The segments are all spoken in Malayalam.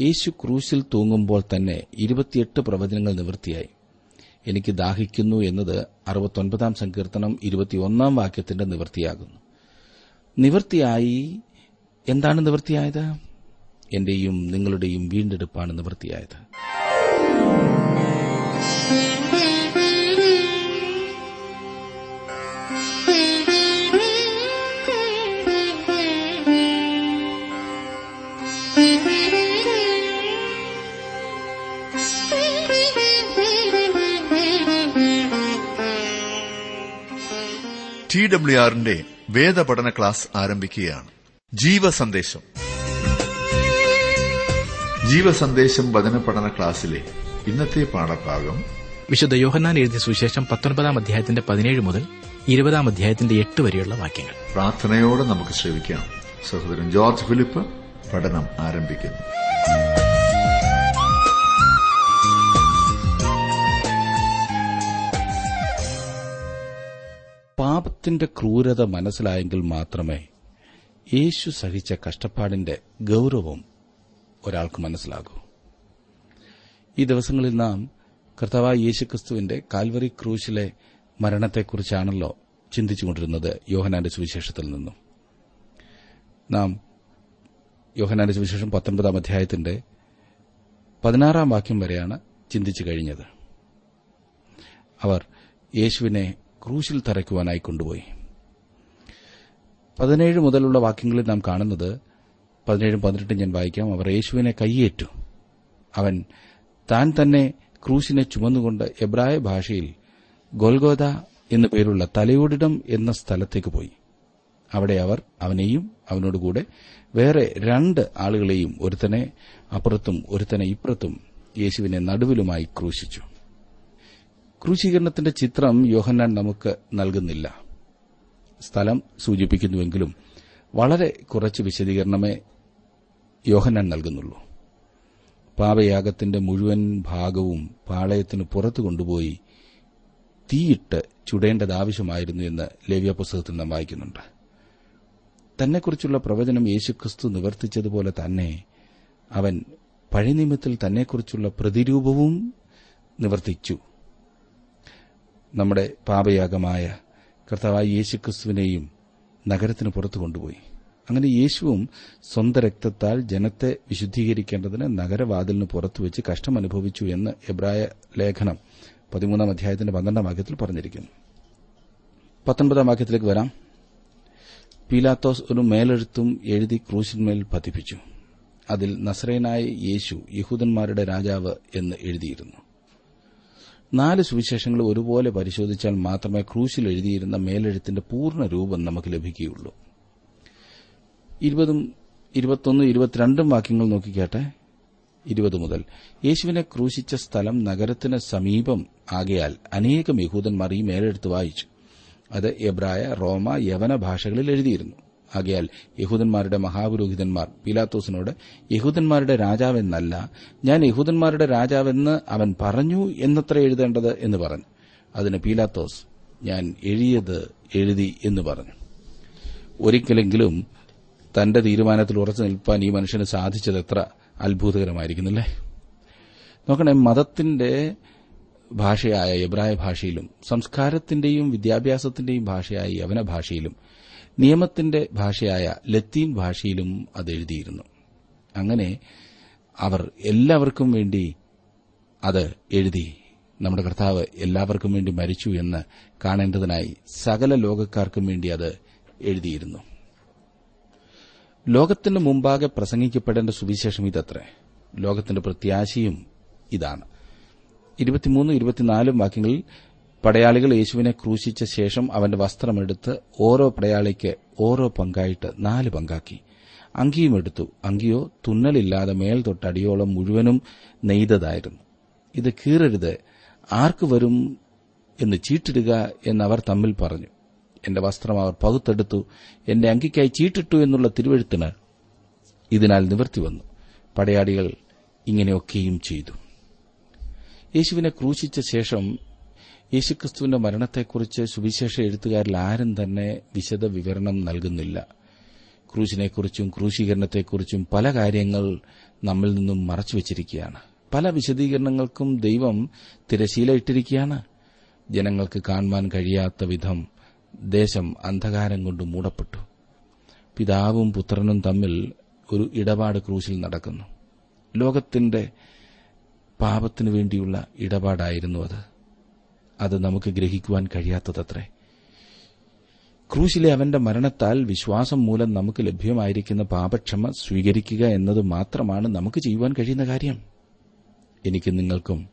യേശു ക്രൂശിൽ തൂങ്ങുമ്പോൾ തന്നെ ഇരുപത്തിയെട്ട് പ്രവചനങ്ങൾ നിവൃത്തിയായി. എനിക്ക് ദാഹിക്കുന്നു എന്നത് അറുപത്തൊൻപതാം സങ്കീർത്തനം ഇരുപത്തിയൊന്നാം വാക്യത്തിന്റെ നിവൃത്തിയാകുന്നു. നിവൃത്തിയായി എന്താണ് നിവൃത്തിയായത്? എന്റെയും നിങ്ങളുടെയും വീണ്ടെടുപ്പാണ് നിവൃത്തിയായത്. ടി ഡബ്ല്യു ആറിന്റെ വേദപഠന ക്ലാസ് ആരംഭിക്കുകയാണ്. ജീവസന്ദേശം. ജീവസന്ദേശം വചന പഠന ക്ലാസ്സിലെ ഇന്നത്തെ പാഠഭാഗം വിശുദ്ധ യോഹന്നാൻ എഴുതിയ സുവിശേഷം പത്തൊൻപതാം അധ്യായത്തിന്റെ പതിനേഴ് മുതൽ ഇരുപതാം അധ്യായത്തിന്റെ എട്ട് വരെയുള്ള വാക്യങ്ങൾ. പ്രാർത്ഥനയോടെ നമുക്ക് ശ്രമിക്കാം സഹോദരൻ ജോർജ് ഫിലിപ്പ് പഠനം ആരംഭിക്കുന്നു. പാപത്തിന്റെ ക്രൂരത മനസ്സിലായെങ്കിൽ മാത്രമേ യേശു സഹിച്ച കഷ്ടപ്പാടിന്റെ ഗൌരവം ഒരാൾക്ക് മനസ്സിലാകൂ. ഈ ദിവസങ്ങളിൽ നാം കർത്താവായ യേശുക്രിസ്തുവിന്റെ കാൽവറി ക്രൂശിലെ മരണത്തെക്കുറിച്ചാണല്ലോ ചിന്തിച്ചുകൊണ്ടിരുന്നത് യോഹനാന്റെ സുവിശേഷത്തിൽ നിന്നും. നാം യോഹനാന്റെ സുവിശേഷം പത്തൊൻപതാം അധ്യായത്തിന്റെ പതിനാറാം വാക്യം വരെയാണ് ചിന്തിച്ചു കഴിഞ്ഞത്. അവർ യേശുവിനെ ക്രൂശിൽ തറയ്ക്കുവാനായി കൊണ്ടുപോയി. പതിനേഴ് മുതലുള്ള വാക്യങ്ങളിൽ നാം കാണുന്നത് പതിനേഴും പതിനെട്ടും ഞാൻ വായിക്കാം അവർ യേശുവിനെ കൈയേറ്റു അവൻ താൻ തന്നെ ക്രൂശിനെ ചുമന്നുകൊണ്ട് എബ്രായ ഭാഷയിൽ ഗോൽഗോദ എന്നു പേരുള്ള തലയോടിടം എന്ന സ്ഥലത്തേക്ക് പോയി. അവിടെ അവർ അവനെയും അവനോടുകൂടെ വേറെ രണ്ട് ആളുകളെയും ഒരുത്തനെ അപ്പുറത്തും ഒരുത്തനെ ഇപ്പുറത്തും യേശുവിനെ നടുവിലുമായി ക്രൂശിച്ചു. ക്രൂശീകരണത്തിന്റെ ചിത്രം യോഹന്നാൻ നമുക്ക് നൽകുന്നില്ല. സ്ഥലം സൂചിപ്പിക്കുന്നുവെങ്കിലും വളരെ കുറച്ച് വിശദീകരണമേ യോഹന്നാൻ നൽകുന്നുള്ളൂ. പാപയാഗത്തിന്റെ മുഴുവൻ ഭാഗവും പാളയത്തിന് പുറത്തു കൊണ്ടുപോയി തീയിട്ട് ചുടേണ്ടത് ആവശ്യമായിരുന്നു എന്ന് ലേവ്യ പുസ്തകത്തിൽ നാം വായിക്കുന്നുണ്ട്. തന്നെക്കുറിച്ചുള്ള പ്രവചനം യേശുക്രിസ്തു നിവർത്തിച്ചതുപോലെ തന്നെ അവൻ പഴയനിയമത്തിൽ തന്നെക്കുറിച്ചുള്ള പ്രതിരൂപവും നിവർത്തിച്ചു. നമ്മുടെ പാപയാഗമായ കർത്താവായ യേശുക്രിസ്തുവിനെയും നഗരത്തിന് പുറത്തു കൊണ്ടുപോയി. അങ്ങനെ യേശുവും സ്വന്തം രക്തത്താൽ ജനത്തെ വിശുദ്ധീകരിക്കേണ്ടതിന് നഗരവാതിലിന് പുറത്തുവച്ച് കഷ്ടം അനുഭവിച്ചു എന്ന് എബ്രായ ലേഖനം പതിമൂന്നാം അധ്യായത്തിന്റെ പന്ത്രണ്ടാം വാക്യത്തിൽ പറഞ്ഞിരിക്കുന്നു. പത്തൊൻപതാം വാക്യത്തിലേക്ക് വരാം. പീലാത്തോസ് ഒരു മേലെഴുത്തും എഴുതി ക്രൂശിന്മേൽ പതിപ്പിച്ചു. അതിൽ നസ്രയനായ യേശു യഹൂദന്മാരുടെ രാജാവ് എന്ന് എഴുതിയിരുന്നു. നാല് സുവിശേഷങ്ങൾ ഒരുപോലെ പരിശോധിച്ചാൽ മാത്രമേ ക്രൂശിൽ എഴുതിയിരുന്ന മേലെഴുത്തിന്റെ പൂർണ രൂപം നമുക്ക് ലഭിക്കുകയുള്ളൂ. ഇരുപതും ഇരുപത്തൊന്നും ഇരുപത്തിരണ്ടും വാക്യങ്ങൾ നോക്കിക്കാട്ടെ. ഇരുപത് മുതൽ. യേശുവിനെ ക്രൂശിച്ച സ്ഥലം നഗരത്തിന് സമീപം ആകയാൽ അനേകം യഹൂദന്മാർ ഈ മേലെടുത്ത് വായിച്ചു. അത് എബ്രായ റോമ യവന ഭാഷകളിൽ എഴുതിയിരുന്നു. ആകയാൽ യഹൂദന്മാരുടെ മഹാപുരോഹിതന്മാർ പീലാത്തോസിനോട് യഹൂദന്മാരുടെ രാജാവെന്നല്ല ഞാൻ യഹൂദന്മാരുടെ രാജാവെന്ന് അവൻ പറഞ്ഞു എന്നത്ര എഴുതേണ്ടത്? എന്ന് പറഞ്ഞു. അതിന് പീലാത്തോസ് ഞാൻ എഴുതിയത് എഴുതി എന്ന് പറഞ്ഞു. ഒരിക്കലെങ്കിലും തന്റെ തീരുമാനത്തിൽ ഉറച്ചു നിൽപ്പാൻ ഈ മനുഷ്യന് സാധിച്ചത് എത്ര അത്ഭുതകരമായിരിക്കുന്നില്ലേ? നോക്കണേ മതത്തിന്റെ ഭാഷയായ എബ്രായ ഭാഷയിലും സംസ്കാരത്തിന്റെയും വിദ്യാഭ്യാസത്തിന്റെയും ഭാഷയായ യവന ഭാഷയിലും നിയമത്തിന്റെ ഭാഷയായ ലത്തീൻ ഭാഷയിലും അത് എഴുതിയിരുന്നു. അങ്ങനെ അവർ എല്ലാവർക്കും വേണ്ടി അത് എഴുതി. നമ്മുടെ കർത്താവ് എല്ലാവർക്കും വേണ്ടി മരിച്ചു എന്ന് കാണേണ്ടതിനായി സകല ലോകക്കാർക്കും വേണ്ടി അത് എഴുതിയിരുന്നു. ലോകത്തിന് മുമ്പാകെ പ്രസംഗിക്കപ്പെടേണ്ട സുവിശേഷം ഇതത്രേ. ലോകത്തിന്റെ പ്രത്യാശയും ഇതാണ്. ഇരുപത്തിമൂന്നും ഇരുപത്തിനാലും വാക്യങ്ങളിൽ പടയാളികൾ യേശുവിനെ ക്രൂശിച്ച ശേഷം അവന്റെ വസ്ത്രമെടുത്ത് ഓരോ പടയാളിക്ക് ഓരോ പങ്കായിട്ട് നാല് പങ്കാക്കി. അങ്കിയും എടുത്തു. അങ്കിയോ തുന്നലില്ലാതെ മേൽ തൊട്ടടിയോളം മുഴുവനും നെയ്തതായിരുന്നു. ഇത് കീറരുത്. ആർക്ക് വരും എന്ന് ചീട്ടിടുക എന്നവർ തമ്മിൽ പറഞ്ഞു. എന്റെ വസ്ത്രം അവർ പകുത്തെടുത്തു. എന്റെ അങ്കിക്കായി ചീട്ടിട്ടു എന്നുള്ള തിരുവഴുത്തിന് ഇതിനാൽ നിവർത്തി വന്നു. പടയാളികൾ ഇങ്ങനെയൊക്കെയും ചെയ്തു. യേശുവിനെ ക്രൂശിച്ച ശേഷം യേശുക്രിസ്തുവിന്റെ മരണത്തെക്കുറിച്ച് സുവിശേഷ എഴുത്തുകാരിൽ ആരും തന്നെ വിശദ വിവരണം നൽകുന്നില്ല. ക്രൂശിനെക്കുറിച്ചും ക്രൂശീകരണത്തെക്കുറിച്ചും പല കാര്യങ്ങൾ നമ്മിൽ നിന്നും മറച്ചുവെച്ചിരിക്കുകയാണ് പല വിശദീകരണങ്ങൾക്കും ദൈവം തിരശീല ഇട്ടിരിക്കുകയാണ് ജനങ്ങൾക്ക് കാണുവാൻ കഴിയാത്ത വിധം ദേശം അന്ധകാരം കൊണ്ട് മൂടപ്പെട്ടു. പിതാവും പുത്രനും തമ്മിൽ ഒരു ഇടപാട് ക്രൂശിൽ നടക്കുന്നു. ലോകത്തിന്റെ പാപത്തിനു വേണ്ടിയുള്ള ഇടപാടായിരുന്നു അത്. അത് നമുക്ക് ഗ്രഹിക്കുവാൻ കഴിയാത്തതത്രേ. ക്രൂശിലെ അവന്റെ മരണത്താൽ വിശ്വാസം മൂലം നമുക്ക് ലഭ്യമായിരിക്കുന്ന പാപക്ഷമ സ്വീകരിക്കുക എന്നത് മാത്രമാണ് നമുക്ക് ചെയ്യുവാൻ കഴിയുന്ന കാര്യം. എനിക്ക് നിങ്ങൾക്കും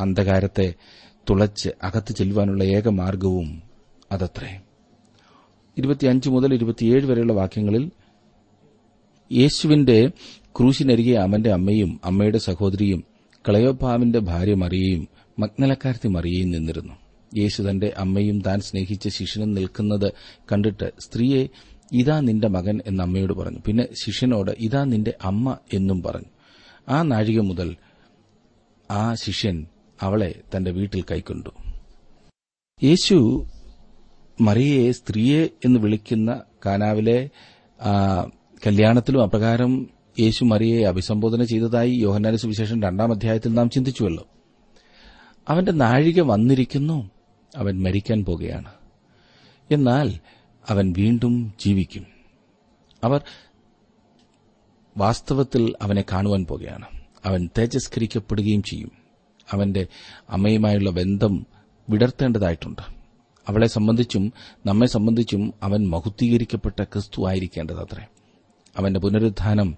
അന്ധകാരത്തെ തുളച്ച് അകത്ത് ചെല്ലുവാനുള്ള ഏക മാർഗവും അതത്രേ. ഇരുപത്തിയഞ്ച് മുതൽ ഇരുപത്തിയേഴ് വരെയുള്ള വാക്യങ്ങളിൽ യേശുവിന്റെ ക്രൂശിനരികെ അവന്റെ അമ്മയും അമ്മയുടെ സഹോദരിയും ക്ലയോഭാവിന്റെ ഭാര്യ മറിയയും മഗ്നലക്കാരത്തി മറിയയും നിന്നിരുന്നു. യേശു തന്റെ അമ്മയും താൻ സ്നേഹിച്ച ശിഷ്യനും നിൽക്കുന്നത് കണ്ടിട്ട് സ്ത്രീയെ ഇതാ നിന്റെ മകൻ എന്ന് അമ്മയോട് പറഞ്ഞു. പിന്നെ ശിഷ്യനോട് ഇതാ നിന്റെ അമ്മ എന്നും പറഞ്ഞു. ആ നാഴിക മുതൽ ആ ശിഷ്യൻ അവളെ തന്റെ വീട്ടിൽ കൈക്കൊണ്ടു. യേശു മറിയയെ സ്ത്രീയെ എന്ന് വിളിക്കുന്ന കാനാവിലെ കല്യാണത്തിലും അപ്രകാരം യേശു മറിയയെ അഭിസംബോധന ചെയ്തതായി യോഹന്നാന സുവിശേഷം രണ്ടാം അധ്യായത്തിൽ നാം ചിന്തിച്ചുവല്ലോ. അവന്റെ നാഴിക വന്നിരിക്കുന്നു. അവൻ മരിക്കാൻ പോകുകയാണ്. എന്നാൽ അവൻ വീണ്ടും ജീവിക്കും. അവർ വാസ്തവത്തിൽ അവനെ കാണുവാൻ പോകുകയാണ്. അവൻ തേജസ്കരിക്കപ്പെടുകയും ചെയ്യും. അവന്റെ അമ്മയുമായുള്ള ബന്ധം വിടർത്തേണ്ടതായിട്ടുണ്ട്. അവളെ സംബന്ധിച്ചും നമ്മെ സംബന്ധിച്ചും അവൻ മഹുദ്ധീകരിക്കപ്പെട്ട ക്രിസ്തു ആയിരിക്കേണ്ടതത്രേ. അവന്റെ പുനരുദ്ധാനം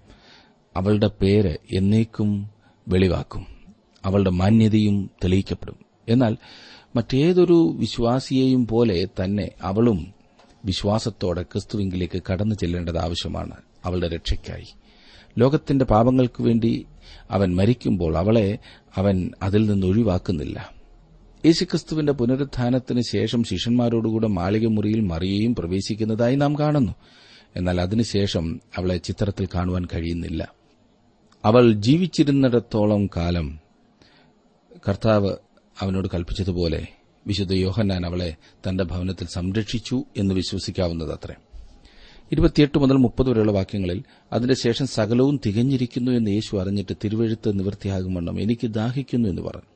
അവളുടെ പേര് എന്നേക്കും വെളിവാക്കും. അവളുടെ മാന്യതയും തെളിയിക്കപ്പെടും. എന്നാൽ മറ്റേതൊരു വിശ്വാസിയെയും പോലെ തന്നെ അവളും വിശ്വാസത്തോടെ ക്രിസ്തുവിങ്കിലേക്ക് കടന്നു ചെല്ലേണ്ടത് ആവശ്യമാണ്. അവളുടെ രക്ഷയ്ക്കായി. ലോകത്തിന്റെ പാപങ്ങൾക്കു വേണ്ടി അവൻ മരിക്കുമ്പോൾ അവളെ അവൻ അതിൽ നിന്ന് ഒഴിവാക്കുന്നില്ല. യേശുക്രിസ്തുവിന്റെ പുനരുത്ഥാനത്തിന് ശേഷം ശിഷ്യന്മാരോടുകൂടെ മാളികമുറിയിൽ മറിയയും പ്രവേശിക്കുന്നതായി നാം കാണുന്നു. എന്നാൽ അതിനുശേഷം അവളെ ചിത്രത്തിൽ കാണുവാൻ കഴിയുന്നില്ല. അവൾ ജീവിച്ചിരുന്നിടത്തോളം കാലം കർത്താവ് അവനോട് കൽപ്പിച്ചതുപോലെ വിശുദ്ധ യോഹന്നാൻ അവളെ തന്റെ ഭവനത്തിൽ സംരക്ഷിച്ചു എന്ന് വിശ്വസിക്കാവുന്നതത്രേ. ഇരുപത്തിയെട്ട് മുതൽ മുപ്പത് വരെയുള്ള വാക്യങ്ങളിൽ അതിനുശേഷം ശേഷം സകലവും തികഞ്ഞിരിക്കുന്നു എന്ന് യേശു അറിഞ്ഞിട്ട് തിരുവഴുത്ത് നിവൃത്തിയാകും വണ്ണം എനിക്ക് ദാഹിക്കുന്നു എന്ന് പറഞ്ഞു.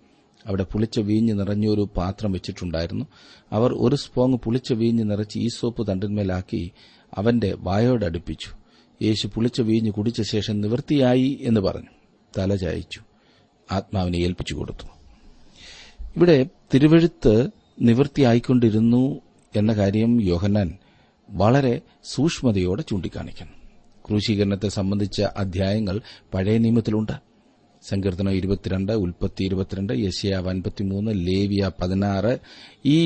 അവിടെ പുളിച്ച വീഞ്ഞ് നിറഞ്ഞൊരു പാത്രം വെച്ചിട്ടുണ്ടായിരുന്നു. അവർ ഒരു സ്പോങ് പുളിച്ച വീഞ്ഞ് നിറച്ച് സോപ്പ് തണ്ടിന്മേലാക്കി അവന്റെ വായോടടുപ്പിച്ചു യേശു പുളിച്ച വീഞ്ഞ് കുടിച്ച ശേഷം നിവൃത്തിയായി എന്ന് പറഞ്ഞു. തല ചായച്ചു. ആത്മാവിനെ ഏൽപ്പിച്ചു കൊടുത്തു. ഇവിടെ തിരുവഴുത്ത് നിവൃത്തിയായിക്കൊണ്ടിരുന്നു എന്ന കാര്യം യോഹന്നാൻ വളരെ സൂക്ഷ്മതയോടെ ചൂണ്ടിക്കാണിക്കുന്നു. ക്രൂശീകരണത്തെ സംബന്ധിച്ച അധ്യായങ്ങൾ പഴയ നിയമത്തിലുണ്ട്. സങ്കീർത്തനം ഇരുപത്തിരണ്ട് ഉൽപ്പത്തി ഇരുപത്തിരണ്ട് യശയാവ് അൻപത്തിമൂന്ന് ലേവിയ പതിനാറ്. ഈ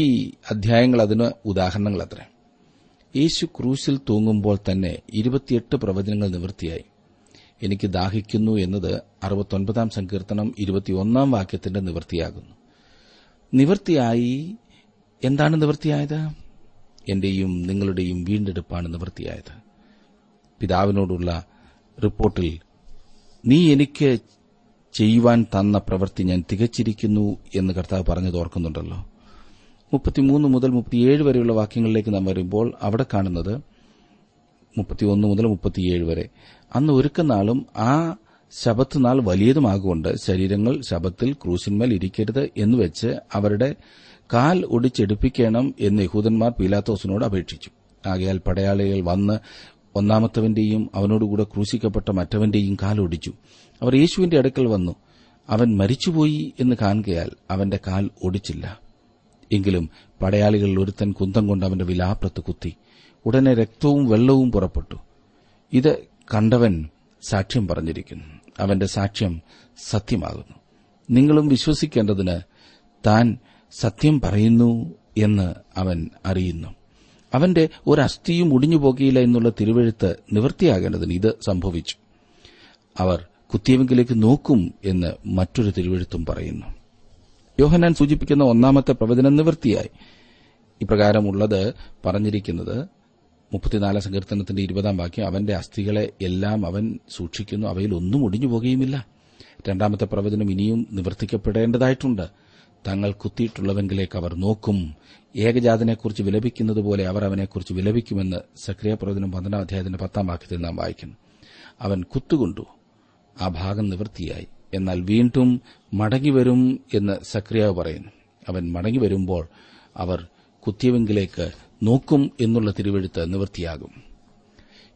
അധ്യായങ്ങൾ അതിന് ഉദാഹരണങ്ങൾ അത്രേ യേശു ക്രൂശിൽ തൂങ്ങുമ്പോൾ തന്നെ ഇരുപത്തിയെട്ട് പ്രവചനങ്ങൾ നിവൃത്തിയായി. എനിക്ക് ദാഹിക്കുന്നു എന്നത് അറുപത്തൊൻപതാം സങ്കീർത്തനം ഇരുപത്തിയൊന്നാം വാക്യത്തിന്റെ നിവൃത്തിയാകുന്നു. നിവൃത്തിയായി. എന്താണ് നിവൃത്തിയായത്? എന്റെയും നിങ്ങളുടെയും വീണ്ടെടുപ്പാണ് നിവൃത്തിയായത്. പിതാവിനോടുള്ള റിപ്പോർട്ടിൽ നീ എനിക്ക് ചെയ്യുവാൻ തന്ന പ്രവൃത്തി ഞാൻ തികച്ചിരിക്കുന്നു എന്ന് കർത്താവ് പറഞ്ഞത് ഓർക്കുന്നുണ്ടല്ലോ. മുപ്പത്തിമൂന്ന് മുതൽ മുപ്പത്തിയേഴ് വരെയുള്ള വാക്യങ്ങളിലേക്ക് നാം വരുമ്പോൾ അവിടെ കാണുന്നത് മുപ്പത്തിയൊന്ന് മുതൽ മുപ്പത്തിയേഴ് വരെ. അന്ന് ഒരുക്കനാളും ആ ശബത്ത് നാൾ വലിയതുമാകൊണ്ട് ശരീരങ്ങൾ ശബത്തിൽ ക്രൂശിന്മേൽ ഇരിക്കരുത് എന്ന് വെച്ച് അവരുടെ കാൽ ഒടിച്ചെടുപ്പിക്കണം എന്ന് യഹൂദന്മാർ പീലാത്തോസിനോട് അപേക്ഷിച്ചു. ആകയാൽ പടയാളികൾ വന്ന് ഒന്നാമത്തവന്റെയും അവനോടുകൂടെ ക്രൂശിക്കപ്പെട്ട മറ്റവന്റെയും കാൽ ഒടിച്ചു. അവർ യേശുവിന്റെ അടുക്കൽ വന്നു. അവൻ മരിച്ചുപോയി എന്ന് കാണുകയാൽ അവന്റെ കാൽ ഒടിച്ചില്ല. എങ്കിലും പടയാളികളിൽ ഒരുത്തൻ കുന്തം കൊണ്ട് അവന്റെ വിലാപ്രത്ത് കുത്തി. ഉടനെ രക്തവും വെള്ളവും പുറപ്പെട്ടു. ഇത് കണ്ടവൻ സാക്ഷ്യം പറഞ്ഞിരിക്കുന്നു. അവന്റെ സാക്ഷ്യം സത്യമാകുന്നു. നിങ്ങളും വിശ്വസിക്കേണ്ടതിന് താൻ സത്യം പറയുന്നു എന്ന് അവൻ അറിയുന്നു. അവന്റെ ഒരു അസ്ഥിയും ഒടിഞ്ഞു പോകുകയില്ല എന്നുള്ള തിരുവഴുത്ത് നിവൃത്തിയാകേണ്ടതിന് ഇത് സംഭവിച്ചു. അവർ കുത്തിയവെങ്കിലേക്ക് നോക്കും എന്ന് മറ്റൊരു തിരുവഴുത്തും പറയുന്നു. യോഹനാൻ സൂചിപ്പിക്കുന്ന ഒന്നാമത്തെ പ്രവചനം നിവൃത്തിയായി. ഇപ്രകാരമുള്ളത് പറഞ്ഞിരിക്കുന്നത് മുപ്പത്തിനാലാം സങ്കീർത്തനത്തിന്റെ ഇരുപതാം വാക്യം അവന്റെ അസ്ഥികളെ എല്ലാം അവൻ സൂക്ഷിക്കുന്നു അവയിൽ ഒന്നും ഒടിഞ്ഞു പോകുകയുമില്ല. രണ്ടാമത്തെ പ്രവചനം ഇനിയും നിവർത്തിക്കപ്പെടേണ്ടതായിട്ടുണ്ട്. തങ്ങൾ കുത്തിയിട്ടുള്ളവെങ്കിലേക്ക് അവർ നോക്കും. ഏകജാതനെക്കുറിച്ച് വിലപിക്കുന്നത് പോലെ അവർ അവനെക്കുറിച്ച് വിലപിക്കുമെന്ന് സക്രിയ പ്രവചനം പന്ത്രണ്ടാം അധ്യായത്തിന്റെ പത്താം വാക്യത്തിൽ നാം വായിക്കുന്നു അവൻ കുത്തുകൊണ്ടു ആ ഭാഗം നിവൃത്തിയായി. എന്നാൽ വീണ്ടും മടങ്ങിവരും എന്ന് സക്രിയാവ് പറയുന്നു. അവൻ മടങ്ങിവരുമ്പോൾ അവർ കുത്തിയവെങ്കിലേക്ക് നോക്കും എന്നുള്ള തിരുവെഴുത്ത് നിവൃത്തിയാകും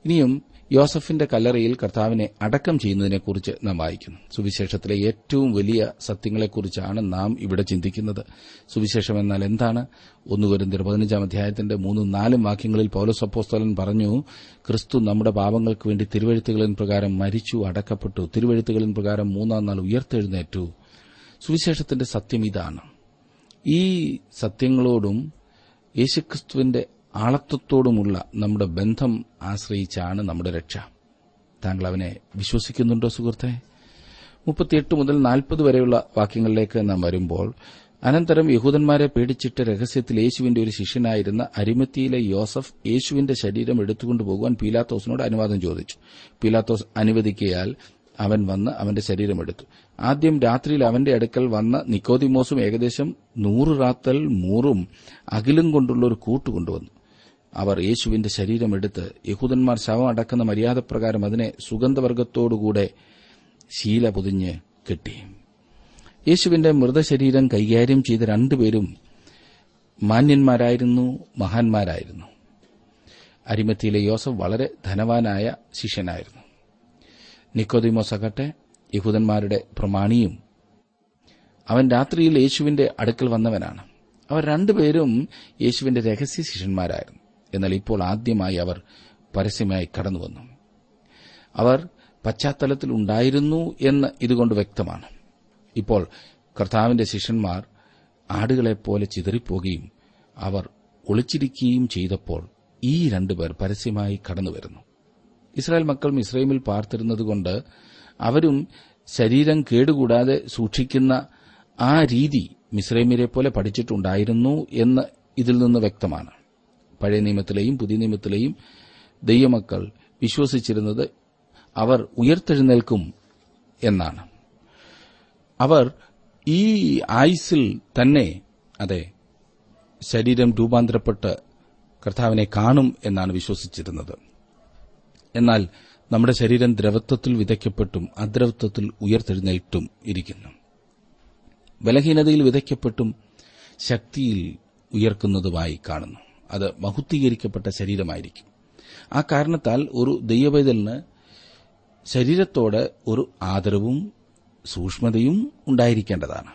ഇനിയും യോസഫിന്റെ കല്ലറയിൽ കർത്താവിനെ അടക്കം ചെയ്യുന്നതിനെക്കുറിച്ച് നാം വായിക്കുന്നു സുവിശേഷത്തിലെ ഏറ്റവും വലിയ സത്യങ്ങളെക്കുറിച്ചാണ് നാം ഇവിടെ ചിന്തിക്കുന്നത്. സുവിശേഷം എന്നാൽ എന്താണ്? ഒന്നുവരും പതിനഞ്ചാം അധ്യായത്തിന്റെ മൂന്നും നാലും വാക്യങ്ങളിൽ പൌലോസ് അപ്പോസ്തലൻ പറഞ്ഞു ക്രിസ്തു നമ്മുടെ പാപങ്ങൾക്ക് വേണ്ടി തിരുവഴുത്തുകളിൻ പ്രകാരം മരിച്ചു അടക്കപ്പെട്ടു. തിരുവഴുത്തുകളിൻ പ്രകാരം മൂന്നാം നാൾ ഉയർത്തെഴുന്നേറ്റു. സുവിശേഷത്തിന്റെ സത്യം ഇതാണ്. ഈ സത്യങ്ങളോടും യേശുക്രിസ്തുവിന്റെ ആളത്വത്തോടുമുള്ള നമ്മുടെ ബന്ധം ആശ്രയിച്ചാണ് നമ്മുടെ രക്ഷ. താങ്കൾ അവനെ വിശ്വസിക്കുന്നുണ്ടോ സുഹൃത്തെ? മുപ്പത്തിയെട്ട് മുതൽ നാൽപ്പത് വരെയുള്ള വാക്യങ്ങളിലേക്ക് നാം വരുമ്പോൾ അനന്തരം യഹൂദന്മാരെ പേടിച്ചിട്ട് രഹസ്യത്തിൽ യേശുവിന്റെ ഒരു ശിഷ്യനായിരുന്ന അരിമത്തിയിലെ യോസഫ് യേശുവിന്റെ ശരീരം എടുത്തുകൊണ്ടുപോകുവാൻ പീലാത്തോസിനോട് അനുവാദം ചോദിച്ചു. പീലാത്തോസ് അനുവദിക്കയാൽ അവൻ വന്ന് അവന്റെ ശരീരമെടുത്തു ആദ്യം രാത്രിയിൽ അവന്റെ അടുക്കൽ വന്ന നിക്കോതിമോസും ഏകദേശം നൂറ് റാത്തൽ മൂറും അകിലും കൊണ്ടുള്ള ഒരു കൂട്ട് കൊണ്ടുവന്നു. അവർ യേശുവിന്റെ ശരീരമെടുത്ത് യഹൂദന്മാർ ശവം അടക്കുന്ന മര്യാദപ്രകാരം അതിനെ സുഗന്ധവർഗത്തോടുകൂടെ ശീല പൊതിഞ്ഞ് കെട്ടി. യേശുവിന്റെ മൃതശരീരം കൈകാര്യം ചെയ്ത രണ്ടുപേരും മാന്യന്മാരായിരുന്നു മഹാന്മാരായിരുന്നു. അരിമത്തിയിലെ യോസഫ് വളരെ ധനവാനായ ശിഷ്യനായിരുന്നു. നിക്കോദിമോസ് അകട്ടെ യഹൂദന്മാരുടെ പ്രമാണിയും അവൻ രാത്രിയിൽ യേശുവിന്റെ അടുക്കൽ വന്നവനാണ്. അവർ രണ്ടുപേരും യേശുവിന്റെ രഹസ്യ ശിഷ്യന്മാരായിരുന്നു. എന്നാൽ ഇപ്പോൾ ആദ്യമായി അവർ പരസ്യമായി കടന്നുവന്നു. അവർ പശ്ചാത്തലത്തിൽ ഉണ്ടായിരുന്നു എന്ന് ഇതുകൊണ്ട് വ്യക്തമാണ്. ഇപ്പോൾ കർത്താവിന്റെ ശിഷ്യന്മാർ ആടുകളെപ്പോലെ ചിതറിപ്പോകുകയും അവർ ഒളിച്ചിരിക്കുകയും ചെയ്തപ്പോൾ ഈ രണ്ടുപേർ പരസ്യമായി കടന്നുവരുന്നു. ഇസ്രായേൽ മക്കൾ മിസ്രൈമിൽ പാർത്തിരുന്നതുകൊണ്ട് അവരും ശരീരം കേടുകൂടാതെ സൂക്ഷിക്കുന്ന ആ രീതി മിസ്രൈമിരെ പോലെ പഠിച്ചിട്ടുണ്ടായിരുന്നു എന്ന് ഇതിൽ നിന്ന് വ്യക്തമാണ്. പഴയ നിയമത്തിലെയും പുതിയ നിയമത്തിലെയും ദൈവമക്കൾ വിശ്വസിച്ചിരുന്നത് അവർ ഉയർത്തെഴുന്നേൽക്കും എന്നാണ്. അവർ ഈ ആയുസിൽ തന്നെ അതെ ശരീരം രൂപാന്തരപ്പെട്ട് കർത്താവിനെ കാണും എന്നാണ് വിശ്വസിച്ചിരുന്നത്. എന്നാൽ നമ്മുടെ ശരീരം ദ്രവത്വത്തിൽ വിതയ്ക്കപ്പെട്ടും അദ്രവത്വത്തിൽ ഉയർത്തെഴുന്നേറ്റും ഇരിക്കുന്നു. ബലഹീനതയിൽ വിതയ്ക്കപ്പെട്ടും ശക്തിയിൽ ഉയർക്കുന്നതുമായി കാണുന്നു. അത് മഹുദ്ധീകരിക്കപ്പെട്ട ശരീരമായിരിക്കും. ആ കാരണത്താൽ ഒരു ദൈവവേദലിന് ശരീരത്തോട് ഒരു ആദരവും സൂക്ഷ്മതയും ഉണ്ടായിരിക്കേണ്ടതാണ്.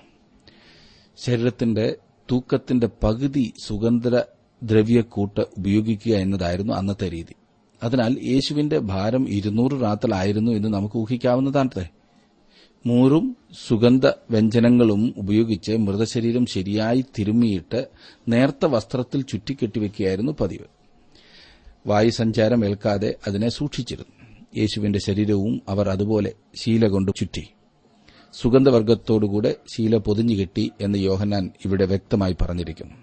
ശരീരത്തിന്റെ തൂക്കത്തിന്റെ പകുതി സുഗന്ധ ദ്രവ്യക്കൂട്ട് ഉപയോഗിക്കുക എന്നതായിരുന്നു അന്നത്തെ രീതി. അതിനാൽ യേശുവിന്റെ ഭാരം ഇരുന്നൂറ് റാത്തലായിരുന്നു എന്ന് നമുക്ക് ഊഹിക്കാവുന്നതാണ്. മൂറും സുഗന്ധ വ്യഞ്ജനങ്ങളും ഉപയോഗിച്ച് മൃതശരീരം ശരിയായി തിരുമ്മിയിട്ട് നേർത്ത വസ്ത്രത്തിൽ ചുറ്റിക്കെട്ടിവെക്കുകയായിരുന്നു പതിവ്. വായുസഞ്ചാരം ഏൽക്കാതെ അതിനെ സൂക്ഷിച്ചിരുന്നു. യേശുവിന്റെ ശരീരവും അവർ അതുപോലെ ശീല കൊണ്ട് ചുറ്റി. സുഗന്ധവർഗത്തോടുകൂടെ ശീല പൊതിഞ്ഞുകെട്ടി എന്ന് യോഹന്നാൻ ഇവിടെ വ്യക്തമായി പറഞ്ഞിരിക്കുന്നു.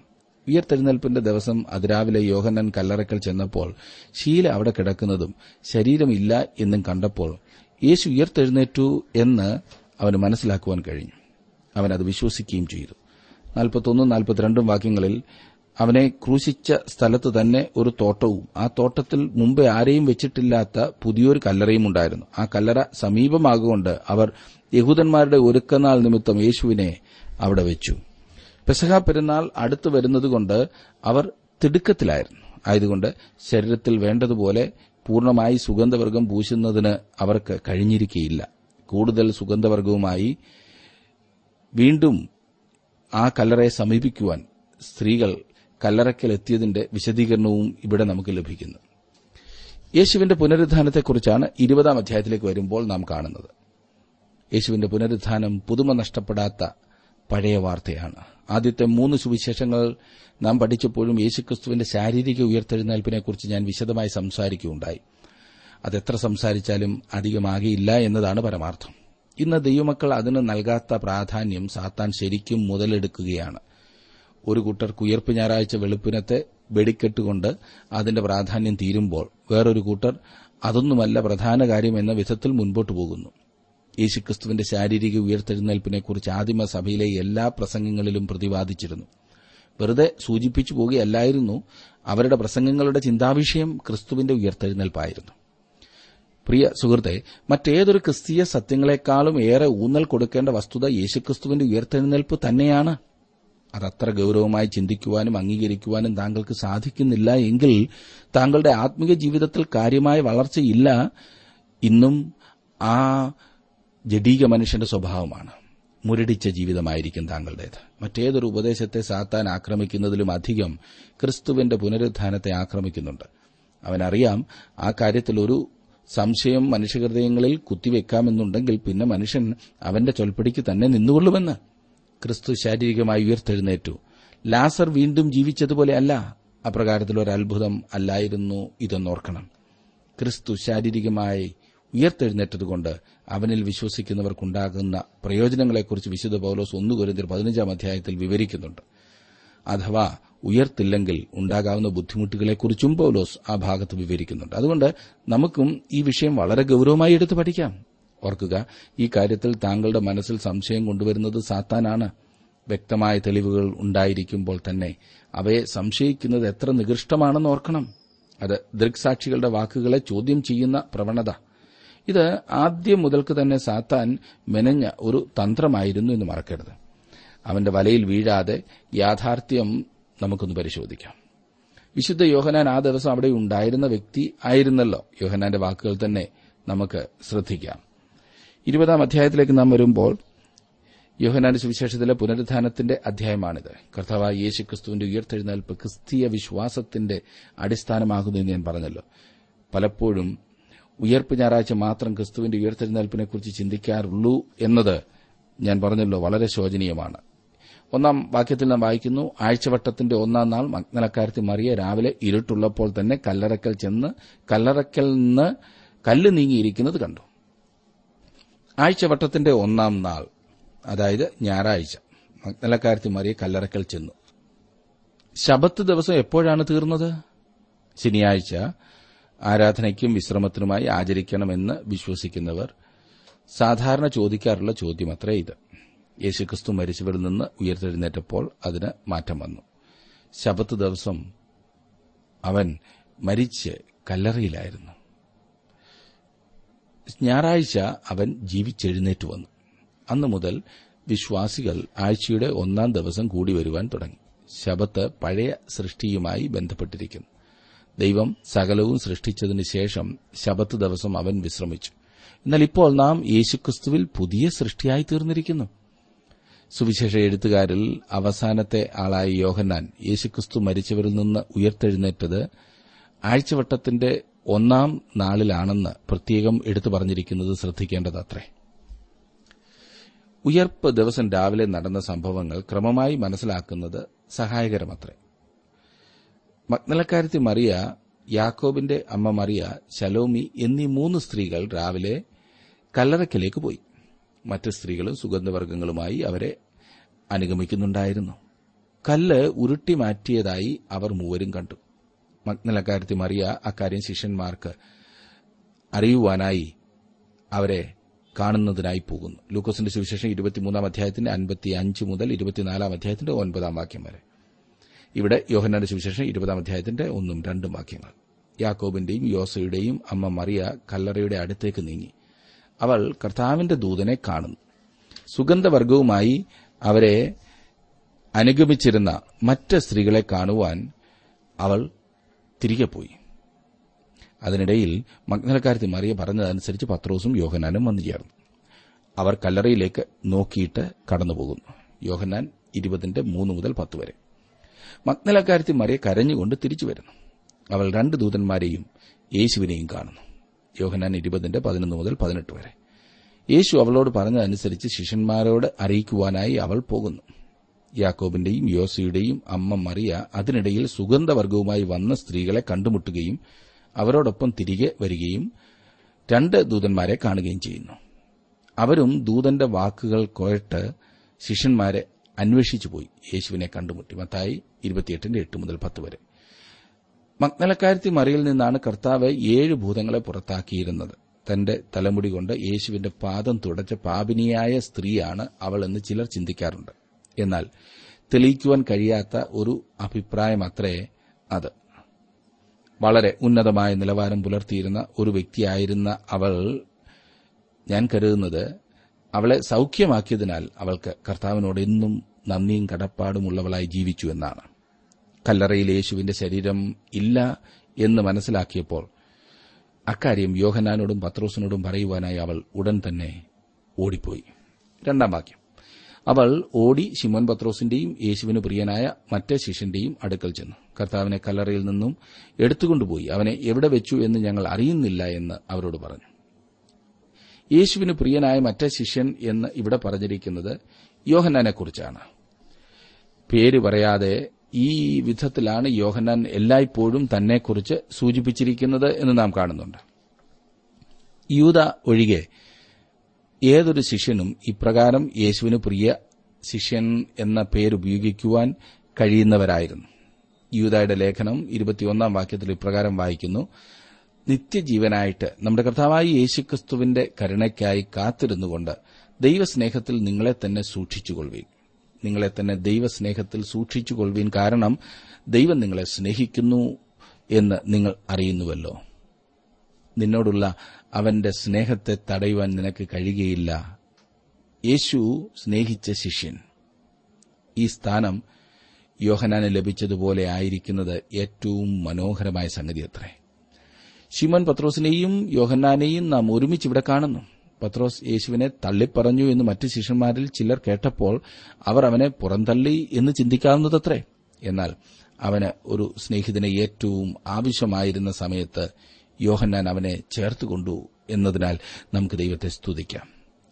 ഉയർത്തെഴുന്നേൽപ്പിന്റെ ദിവസം അതിരാവിലെ യോഹന്നാൻ കല്ലറക്കൽ ചെന്നപ്പോൾ ശീല അവിടെ കിടക്കുന്നതും ശരീരമില്ല എന്നും കണ്ടപ്പോൾ യേശു ഉയർത്തെഴുന്നേറ്റു എന്ന് അവന് മനസ്സിലാക്കുവാൻ കഴിഞ്ഞു. അവൻ അത് വിശ്വസിക്കുകയും ചെയ്തു. നാൽപ്പത്തൊന്നും നാൽപ്പത്തിരണ്ടും വാക്യങ്ങളിൽ അവനെ ക്രൂശിച്ച സ്ഥലത്ത് തന്നെ ഒരു തോട്ടവും ആ തോട്ടത്തിൽ മുമ്പ് ആരെയും വെച്ചിട്ടില്ലാത്ത പുതിയൊരു കല്ലറയും ഉണ്ടായിരുന്നു. ആ കല്ലറ സമീപമാകൊണ്ട് അവർ യഹൂദന്മാരുടെ ഒരുക്കനാൾ നിമിത്തം യേശുവിനെ അവിടെ വെച്ചു. പെസഹ പെരുന്നാൾ അടുത്തു വരുന്നതുകൊണ്ട് അവർ തിടുക്കത്തിലായിരുന്നു. ആയതുകൊണ്ട് ശരീരത്തിൽ വേണ്ടതുപോലെ പൂർണമായി സുഗന്ധവർഗം പൂശുന്നതിന് അവർക്ക് കഴിഞ്ഞിരിക്കയില്ല. കൂടുതൽ സുഗന്ധവർഗവുമായി വീണ്ടും ആ കല്ലറയെ സമീപിക്കുവാൻ സ്ത്രീകൾ കല്ലറയ്ക്കലെത്തിയതിന്റെ വിശദീകരണവും ഇവിടെ നമുക്ക് ലഭിക്കുന്നു. യേശുവിന്റെ പുനരുദ്ധാനത്തെക്കുറിച്ചാണ് ഇരുപതാം അധ്യായത്തിലേക്ക് വരുമ്പോൾ നാം കാണുന്നത്. യേശുവിന്റെ പുനരുദ്ധാനം പുതുമ നഷ്ടപ്പെടാത്ത പഴയ വാർത്തയാണ്. ആദ്യത്തെ മൂന്ന് സുവിശേഷങ്ങൾ നാം പഠിച്ചപ്പോഴും യേശുക്രിസ്തുവിന്റെ ശാരീരിക ഉയർത്തെഴുന്നേൽപ്പിനെക്കുറിച്ച് ഞാൻ വിശദമായി സംസാരിക്കുകയുണ്ടായി. അതെത്ര സംസാരിച്ചാലും അധികമാകിയില്ല എന്നതാണ് പരമാർത്ഥം. ഇന്ന് ദൈവമക്കൾ അതിന് നൽകാത്ത പ്രാധാന്യം സാത്താൻ ശരിക്കും മുതലെടുക്കുകയാണ്. ഒരു കൂട്ടർക്ക് ഉയർപ്പ് ഞായറാഴ്ച വെളുപ്പിനത്തെ വെടിക്കെട്ടുകൊണ്ട് അതിന്റെ പ്രാധാന്യം തീരുമ്പോൾ വേറൊരു കൂട്ടർ അതൊന്നുമല്ല പ്രധാന കാര്യം എന്ന വിധത്തിൽ മുൻപോട്ടു പോകുന്നു. യേശുക്രിസ്തുവിന്റെ ശാരീരിക ഉയർത്തെഴുന്നേൽപ്പിനെക്കുറിച്ച് ആദിമ സഭയിലെ എല്ലാ പ്രസംഗങ്ങളിലും പ്രതിപാദിച്ചിരുന്നു. വെറുതെ സൂചിപ്പിച്ചു പോകുകയല്ലായിരുന്നു അവരുടെ പ്രസംഗങ്ങളുടെ ചിന്താവിഷയം ക്രിസ്തുവിന്റെ ഉയർത്തെഴുന്നേൽപ്പായിരുന്നു. പ്രിയ സുഹൃത്തെ മറ്റേതൊരു ക്രിസ്തീയ സത്യങ്ങളെക്കാളും ഏറെ ഊന്നൽ കൊടുക്കേണ്ട വസ്തുത യേശുക്രിസ്തുവിന്റെ ഉയർത്തെഴുന്നേൽപ്പ് തന്നെയാണ്. അതത്ര ഗൌരവമായി ചിന്തിക്കുവാനും അംഗീകരിക്കുവാനും താങ്കൾക്ക് സാധിക്കുന്നില്ല എങ്കിൽ താങ്കളുടെ ആത്മീയ ജീവിതത്തിൽ കാര്യമായ വളർച്ചയില്ല. ഇന്നും ആ ജഡീക മനുഷ്യന്റെ സ്വഭാവമാണ്. മുരടിച്ച ജീവിതമായിരിക്കും താങ്കളുടേത്. മറ്റേതൊരു ഉപദേശത്തെ സാത്താൻ ആക്രമിക്കുന്നതിലും അധികം ക്രിസ്തുവിന്റെ പുനരുദ്ധാനത്തെ ആക്രമിക്കുന്നുണ്ട്. അവനറിയാം ആ കാര്യത്തിൽ ഒരു സംശയം മനുഷ്യഹൃദയങ്ങളിൽ കുത്തിവെക്കാമെന്നുണ്ടെങ്കിൽ പിന്നെ മനുഷ്യൻ അവന്റെ ചൊൽപ്പടിക്ക് തന്നെ നിന്നുകൊള്ളുമെന്ന് ക്രിസ്തു ശാരീരികമായി ഉയർത്തെഴുന്നേറ്റു. ലാസർ വീണ്ടും ജീവിച്ചതുപോലെ അല്ല. അത്ഭുതം അല്ലായിരുന്നു ഇതെന്നോർക്കണം. ക്രിസ്തു ശാരീരികമായി ഉയർത്തെഴുന്നേറ്റതുകൊണ്ട് അവനിൽ വിശ്വസിക്കുന്നവർക്കുണ്ടാകുന്ന പ്രയോജനങ്ങളെക്കുറിച്ച് വിശുദ്ധ പൌലോസ് ഒന്നുകുരന്തിർ പതിനഞ്ചാം അധ്യായത്തിൽ വിവരിക്കുന്നുണ്ട്. അഥവാ ഉയർത്തില്ലെങ്കിൽ ഉണ്ടാകാവുന്ന ബുദ്ധിമുട്ടുകളെക്കുറിച്ചും പൌലോസ് ആ ഭാഗത്ത് വിവരിക്കുന്നുണ്ട്. അതുകൊണ്ട് നമുക്കും ഈ വിഷയം വളരെ ഗൌരവമായി എടുത്ത് പഠിക്കാം. ഓർക്കുക ഈ കാര്യത്തിൽ താങ്കളുടെ മനസ്സിൽ സംശയം കൊണ്ടുവരുന്നത് സാത്താനാണ്. വ്യക്തമായ തെളിവുകൾ ഉണ്ടായിരിക്കുമ്പോൾ തന്നെ അവയെ സംശയിക്കുന്നത് എത്ര നികൃഷ്ടമാണെന്ന് ഓർക്കണം. അത് ദൃക്സാക്ഷികളുടെ വാക്കുകളെ ചോദ്യം ചെയ്യുന്ന പ്രവണത. ഇത് ആദ്യം മുതൽക്ക് തന്നെ സാത്താൻ മെനഞ്ഞ ഒരു തന്ത്രമായിരുന്നു എന്ന് മറക്കരുത്. അവന്റെ വലയിൽ വീഴാതെ യാഥാർത്ഥ്യം നമുക്കൊന്ന് പരിശോധിക്കാം. വിശുദ്ധ യോഹനാൻ ആ ദിവസം അവിടെ ഉണ്ടായിരുന്ന വ്യക്തി ആയിരുന്നല്ലോ. യോഹനാന്റെ വാക്കുകൾ തന്നെ നമുക്ക് ശ്രദ്ധിക്കാം. ഇരുപതാം അധ്യായത്തിലേക്ക് നാം വരുമ്പോൾ യോഹനാന്റെ സുവിശേഷത്തിലെ പുനരുദ്ധാനത്തിന്റെ അധ്യായമാണിത്. കർത്താവായ യേശു ക്രിസ്തുവിന്റെ ഉയർത്തെഴുന്നേൽപ്പ് ക്രിസ്തീയ വിശ്വാസത്തിന്റെ അടിസ്ഥാനമാകുന്നു എന്ന് ഞാൻ പറഞ്ഞല്ലോ. പലപ്പോഴും ഉയർപ്പ് ഞായറാഴ്ച മാത്രം ക്രിസ്തുവിന്റെ ഉയർത്തെഴുന്നേൽപ്പിനെക്കുറിച്ച് ചിന്തിക്കാറുള്ളൂ എന്നത് ഞാൻ പറഞ്ഞല്ലോ വളരെ ശോചനീയമാണ്. ഒന്നാം വാക്യത്തിൽ നാം വായിക്കുന്നു ആഴ്ചവട്ടത്തിന്റെ ഒന്നാം നാൾ മഗ്നലക്കാരത്തി മറിയ രാവിലെ ഇരുട്ടുള്ളപ്പോൾ തന്നെ കല്ലറക്കൽ ചെന്ന് കല്ലറക്കൽ നിന്ന് കല്ല് നീങ്ങിയിരിക്കുന്നത് കണ്ടു. ആഴ്ചവട്ടത്തിന്റെ ഒന്നാം നാൾ അതായത് ഞായറാഴ്ച മഗ്നലക്കാരത്തി മറിയ കല്ലറക്കൽ ചെന്നു. ശബത്ത് ദിവസം എപ്പോഴാണ് തീർന്നത്? ശനിയാഴ്ച ആരാധനയ്ക്കും വിശ്രമത്തിനുമായി ആചരിക്കണമെന്ന് വിശ്വസിക്കുന്നവർ സാധാരണ ചോദിക്കാറുള്ള ചോദ്യമത്രേ ഇത്. യേശുക്രിസ്തു മരിച്ചവരിൽ നിന്ന് ഉയർത്തെഴുന്നേറ്റപ്പോൾ അതിന് മാറ്റം വന്നു. ശബത്ത് ദിവസം അവൻ മരിച്ച് കല്ലറയിലായിരുന്നു. ഞായറാഴ്ച അവൻ ജീവിച്ചെഴുന്നേറ്റ് വന്നു. അന്നു മുതൽ വിശ്വാസികൾ ആഴ്ചയുടെ ഒന്നാം ദിവസം കൂടി വരുവാൻ തുടങ്ങി. ശബത്ത് പഴയ സൃഷ്ടിയുമായി ബന്ധപ്പെട്ടിരിക്കുന്നു. ദൈവം സകലവും സൃഷ്ടിച്ചതിനു ശേഷം ശബത്ത് ദിവസം അവൻ വിശ്രമിച്ചു. എന്നാൽ ഇപ്പോൾ നാം യേശുക്രിസ്തുവിൽ പുതിയ സൃഷ്ടിയായി തീർന്നിരിക്കുന്നു. സുവിശേഷ എഴുത്തുകാരിൽ അവസാനത്തെ ആളായ യോഹന്നാൻ യേശുക്രിസ്തു മരിച്ചവരിൽ നിന്ന് ഉയർത്തെഴുന്നേറ്റത് ആഴ്ചവട്ടത്തിന്റെ ഒന്നാം നാളിലാണെന്ന് പ്രത്യേകം എടുത്തു പറഞ്ഞിരിക്കുന്നത് ശ്രദ്ധിക്കേണ്ടതത്രേ. ഉയർപ്പ് ദിവസം രാവിലെ നടന്ന സംഭവങ്ങൾ ക്രമമായി മനസ്സിലാക്കുന്നത് സഹായകരമത്രേ. മഗ്നലക്കാരത്തി മറിയ യാക്കോബിന്റെ അമ്മ മറിയ ശലോമി എന്നീ മൂന്ന് സ്ത്രീകൾ രാവിലെ കല്ലറയ്ക്കലേക്ക് പോയി. മറ്റ് സ്ത്രീകളും സുഗന്ധവർഗങ്ങളുമായി അവരെ അനുഗമിക്കുന്നുണ്ടായിരുന്നു. കല്ല് ഉരുട്ടി മാറ്റിയതായി അവർ മൂവരും കണ്ടു. മഗ്നലക്കാരത്തി മറിയ അക്കാര്യം ശിഷ്യന്മാർക്ക് അറിയുവാനായി അവരെ കാണുന്നതിനായി പോകുന്നു. ലൂക്കോസിന്റെ സുവിശേഷം ഇരുപത്തിമൂന്നാം അധ്യായത്തിന്റെ അൻപത്തി അഞ്ച് മുതൽ ഇരുപത്തിനാലാം അധ്യായത്തിന്റെ ഒൻപതാം വാക്യം വരെ. ഇവിടെ യോഹന്നാന്റെ സുവിശേഷം ഇരുപതാം അധ്യായത്തിന്റെ ഒന്നും രണ്ടും വാക്യങ്ങൾ. യാക്കോബിന്റെയും യോസയുടെയും അമ്മ മറിയ കല്ലറയുടെ അടുത്തേക്ക് നീങ്ങി. അവൾ കർത്താവിന്റെ ദൂതനെ കാണുന്നു. സുഗന്ധവർഗവുമായി അവരെ അനുഗമിച്ചിരുന്ന മറ്റ് സ്ത്രീകളെ കാണുവാൻ അവൾ തിരികെ പോയി. അതിനിടയിൽ മഗ്നലക്കാരത്തി മറിയ പറഞ്ഞതനുസരിച്ച് പത്രോസും യോഹനാനും വന്നു ചേർന്നു. അവർ കല്ലറയിലേക്ക് നോക്കിയിട്ട് കടന്നുപോകുന്നു. യോഹനാൻ ഇരുപതിന്റെ മൂന്ന് മുതൽ പത്ത് വരെ. മഗ്നലക്കാരത്തി മറിയ കരഞ്ഞുകൊണ്ട് തിരിച്ചു വരുന്നു. അവൾ രണ്ട് ദൂതന്മാരെയും യേശുവിനെയും കാണുന്നു. യോഹനാൻ ഇരുപതിന്റെ പതിനൊന്ന് മുതൽ പതിനെട്ട് വരെ. യേശു അവളോട് പറഞ്ഞതനുസരിച്ച് ശിഷ്യന്മാരോട് അറിയിക്കുവാനായി അവൾ പോകുന്നു. യാക്കോബിന്റെയും യോസയുടെയും അമ്മ മറിയ അതിനിടയിൽ സുഗന്ധവർഗവുമായി വന്ന സ്ത്രീകളെ കണ്ടുമുട്ടുകയും അവരോടൊപ്പം തിരികെ വരികയും രണ്ട് ദൂതന്മാരെ കാണുകയും ചെയ്യുന്നു. അവരും ദൂതന്റെ വാക്കുകൾ കേട്ട് ശിഷ്യന്മാരെ അന്വേഷിച്ചുപോയി യേശുവിനെ കണ്ടുമുട്ടി മത്തായി ഇരുപത്തിയെട്ടിന്റെ എട്ട് മുതൽ പത്ത് വരെ. മഗ്നലക്കാരത്തി മറിയിൽ നിന്നാണ് കർത്താവ് ഏഴ് ഭൂതങ്ങളെ പുറത്താക്കിയിരുന്നത്. തന്റെ തലമുടി കൊണ്ട് യേശുവിന്റെ പാദം തുടച്ച പാപിനിയായ സ്ത്രീയാണ് അവൾ എന്ന് ചിലർ ചിന്തിക്കാറുണ്ട്. എന്നാൽ തെളിയിക്കുവാൻ കഴിയാത്ത ഒരു അഭിപ്രായം അത്രേ അത്. വളരെ ഉന്നതമായ നിലവാരം പുലർത്തിയിരുന്ന ഒരു വ്യക്തിയായിരുന്ന അവൾ ഞാൻ കരുതുന്നത് അവളെ സൌഖ്യമാക്കിയതിനാൽ അവൾക്ക് കർത്താവിനോട് എന്നും നന്ദിയും കടപ്പാടുമുള്ളവളായി ജീവിച്ചു എന്നാണ്. കല്ലറയിൽ യേശുവിന്റെ ശരീരം ഇല്ല എന്ന് മനസ്സിലാക്കിയപ്പോൾ അക്കാര്യം യോഹനാനോടും പത്രോസിനോടും പറയുവാനായി അവൾ ഉടൻ തന്നെ ഓടിപ്പോയി. രണ്ടാം വാക്യം. അവൾ ഓടി ശിമോൻ പത്രോസിന്റെയും യേശുവിന് പ്രിയനായ മറ്റേ ശിഷ്യന്റെയും അടുക്കൽ ചെന്നു. കർത്താവിനെ കല്ലറയിൽ നിന്നും എടുത്തുകൊണ്ടുപോയി. അവനെ എവിടെ വെച്ചു എന്ന് ഞങ്ങൾ അറിയുന്നില്ല എന്ന് അവരോട് പറഞ്ഞു. യേശുവിന് പ്രിയനായ മറ്റേ ശിഷ്യൻ എന്ന് ഇവിടെ പറഞ്ഞിരിക്കുന്നത് യോഹന്നാനെക്കുറിച്ചാണ്. പേര് പറയാതെ ഈ വിധത്തിലാണ് യോഹന്നാൻ എല്ലായ്പ്പോഴും തന്നെക്കുറിച്ച് സൂചിപ്പിച്ചിരിക്കുന്നത് എന്ന് നാം കാണുന്നുണ്ട്. യൂത ഒഴികെ ഏതൊരു ശിഷ്യനും ഇപ്രകാരം യേശുവിന് പ്രിയ ശിഷ്യൻ എന്ന പേരുപയോഗിക്കുവാൻ കഴിയുന്നവരായിരുന്നു. യൂതായുടെ ലേഖനം ഇരുപത്തിയൊന്നാം വാക്യത്തിൽ ഇപ്രകാരം വായിക്കുന്നു. നിത്യജീവനായിട്ട് നമ്മുടെ കർത്താവായ യേശുക്രിസ്തുവിന്റെ കരുണയ്ക്കായി കാത്തിരുന്നുകൊണ്ട് ദൈവസ്നേഹത്തിൽ നിങ്ങളെ തന്നെ സൂക്ഷിച്ചുകൊള്ളുവീൻ. നിങ്ങളെ തന്നെ ദൈവസ്നേഹത്തിൽ സൂക്ഷിച്ചുകൊള്ളുവീൻ കാരണം ദൈവം നിങ്ങളെ സ്നേഹിക്കുന്നു എന്ന് നിങ്ങൾ അറിയുന്നുവല്ലോ. നിന്നോടുള്ള അവന്റെ സ്നേഹത്തെ തടയുവാൻ നിനക്ക് കഴിയുകയില്ല. യേശു സ്നേഹിച്ച ശിഷ്യൻ. ഈ സ്ഥാനം യോഹനാന് ലഭിച്ചതുപോലെ ആയിരിക്കുന്നത് ഏറ്റവും മനോഹരമായ സംഗതി അത്രേ ശിമോൻ പത്രോസിനെയും യോഹന്നാനെയും നാം ഒരുമിച്ച് ഇവിടെ കാണുന്നു. പത്രോസ് യേശുവിനെ തള്ളിപ്പറഞ്ഞു എന്ന് മറ്റ് ശിഷ്യന്മാരിൽ ചിലർ കേട്ടപ്പോൾ അവർ അവനെ പുറന്തള്ളി എന്ന് ചിന്തിക്കാവുന്നതത്രേ. എന്നാൽ അവന് ഒരു സ്നേഹിതനെ ഏറ്റവും ആവശ്യമായിരുന്ന സമയത്ത് യോഹന്നാൻ അവനെ ചേർത്തുകൊണ്ടു എന്നതിനാൽ നമുക്ക് ദൈവത്തെ സ്തുതിക്കാം.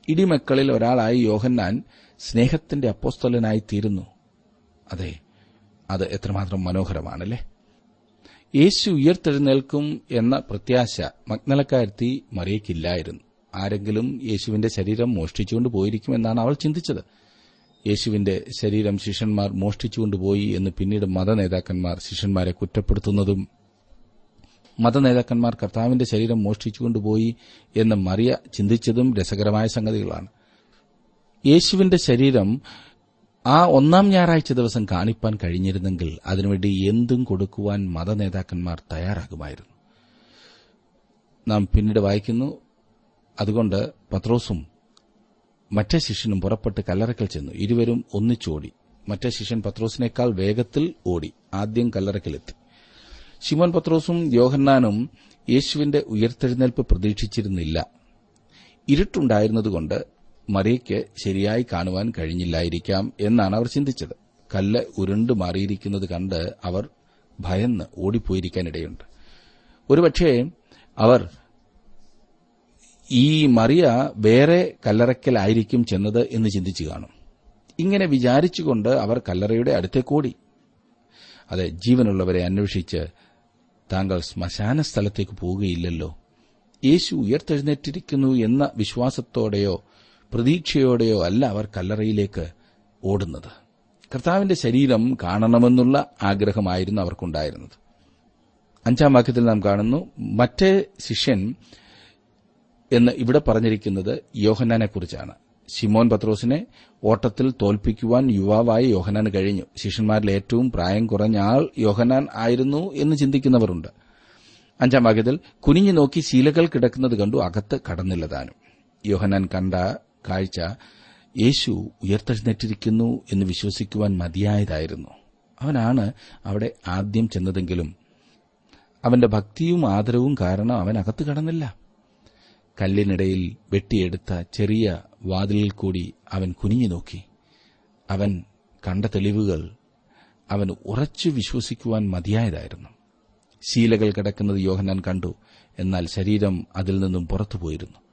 ഇടിമക്കളിൽ ഒരാളായി യോഹന്നാൻ സ്നേഹത്തിന്റെ അപ്പോസ്തലനായി തീരുന്നു. അതെ അത് എത്രമാത്രം മനോഹരമാണല്ലേ? യേശു ഉയർത്തെഴുന്നേൽക്കും എന്ന പ്രത്യാശ മഗ്നലക്കാരത്തി മറിയയ്ക്കില്ലായിരുന്നു. ആരെങ്കിലും യേശുവിന്റെ ശരീരം മോഷ്ടിച്ചുകൊണ്ട് പോയിരിക്കുമെന്നാണ് അവൾ ചിന്തിച്ചത്. യേശുവിന്റെ ശരീരം ശിഷ്യന്മാർ മോഷ്ടിച്ചുകൊണ്ടുപോയി എന്ന് പിന്നീട് മതനേതാക്കന്മാർ ശിഷ്യന്മാരെ കുറ്റപ്പെടുത്തുന്നതും മതനേതാക്കന്മാർ കർത്താവിന്റെ ശരീരം മോഷ്ടിച്ചുകൊണ്ടുപോയി എന്ന് മറിയ ചിന്തിച്ചതും രസകരമായ സംഗതികളാണ്. യേശുവിന്റെ ശരീരം ആ ഒന്നാം ഞായറാഴ്ച ദിവസം കാണിപ്പാൻ കഴിഞ്ഞിരുന്നെങ്കിൽ അതിനുവേണ്ടി എന്തും കൊടുക്കുവാൻ മതനേതാക്കന്മാർ തയ്യാറാകുമായിരുന്നു. നാം പിന്നീട് വായിക്കുന്നു അതുകൊണ്ട് പത്രോസും മറ്റേ ശിഷ്യനും പുറപ്പെട്ട് കല്ലറക്കൽ ചെന്നു. ഇരുവരും ഒന്നിച്ചോടി. മറ്റേ ശിഷ്യൻ പത്രോസിനേക്കാൾ വേഗത്തിൽ ഓടി. ആദ്യം കല്ലറക്കലെത്തി ശിമോൻ പത്രോസും യോഹന്നാനും യേശുവിന്റെ ഉയർത്തെഴുന്നേൽപ്പ് പ്രതീക്ഷിച്ചിരുന്നില്ല. ഇരുട്ടുണ്ടായിരുന്നതുകൊണ്ട് മറിയയ്ക്ക് ശരിയായി കാണുവാൻ കഴിഞ്ഞില്ലായിരിക്കാം എന്നാണ് അവർ ചിന്തിച്ചത്. കല്ല് ഉരുണ്ടു മാറിയിരിക്കുന്നത് കണ്ട് അവർ ഭയന്ന് ഓടിപ്പോയിരിക്കാനിടയുണ്ട്. ഒരുപക്ഷെ അവർ ഈ മറിയ വേറെ കല്ലറയ്ക്കലായിരിക്കും ചെന്നത് എന്ന് ചിന്തിച്ചു കാണും. ഇങ്ങനെ വിചാരിച്ചുകൊണ്ട് അവർ കല്ലറയുടെ അടുത്തേക്കോടി അതെ ജീവനുള്ളവരെ അന്വേഷിച്ച് താങ്കൾ ശ്മശാന സ്ഥലത്തേക്ക് പോവുകയില്ലല്ലോ. യേശു ഉയർത്തെഴുന്നേറ്റിരിക്കുന്നു എന്ന വിശ്വാസത്തോടെയോ പ്രതീക്ഷയോടെയോ അല്ല അവർ കല്ലറയിലേക്ക് ഓടുന്നത്. കർത്താവിന്റെ ശരീരം കാണണമെന്നുള്ള ആഗ്രഹമായിരുന്നു അവർക്കുണ്ടായിരുന്നത്. അഞ്ചാം വാക്യത്തിൽ നാം കാണുന്നു മറ്റേ ശിഷ്യൻ എന്ന് ഇവിടെ പറഞ്ഞിരിക്കുന്നത് യോഹന്നാനെക്കുറിച്ചാണ്. ശിമോൻ പത്രോസിനെ ഓട്ടത്തിൽ തോൽപ്പിക്കുവാൻ യുവാവായ യോഹനാൻ കഴിഞ്ഞു. ശിഷ്യന്മാരിൽ ഏറ്റവും പ്രായം കുറഞ്ഞ ആൾ യോഹനാൻ ആയിരുന്നു എന്ന് ചിന്തിക്കുന്നവരുണ്ട്. അഞ്ചാം വാക്യത്തിൽ കുനിഞ്ഞു നോക്കി ശീലകൾ കിടക്കുന്നത് കണ്ടു അകത്ത് കടന്നില്ലതാനും യോഹനാൻ കണ്ട കാഴ്ച യേശു ഉയർത്തെഴുന്നേറ്റിരിക്കുന്നു എന്ന് വിശ്വസിക്കുവാൻ മതിയായതായിരുന്നു. അവനാണ് അവിടെ ആദ്യം ചെന്നതെങ്കിലും അവന്റെ ഭക്തിയും ആദരവും കാരണം അവൻ അകത്ത് കടന്നില്ല. കല്ലിനിടയിൽ വെട്ടിയെടുത്ത ചെറിയ വാതിലിൽ കൂടി അവൻ കുനിഞ്ഞു നോക്കി. അവൻ കണ്ട തെളിവുകൾ അവൻ ഉറച്ചു വിശ്വസിക്കുവാൻ മതിയായതായിരുന്നു. ശീലകൾ കിടക്കുന്നത് യോഹനാൻ കണ്ടു എന്നാൽ ശരീരം അതിൽ നിന്നും പുറത്തുപോയിരുന്നു.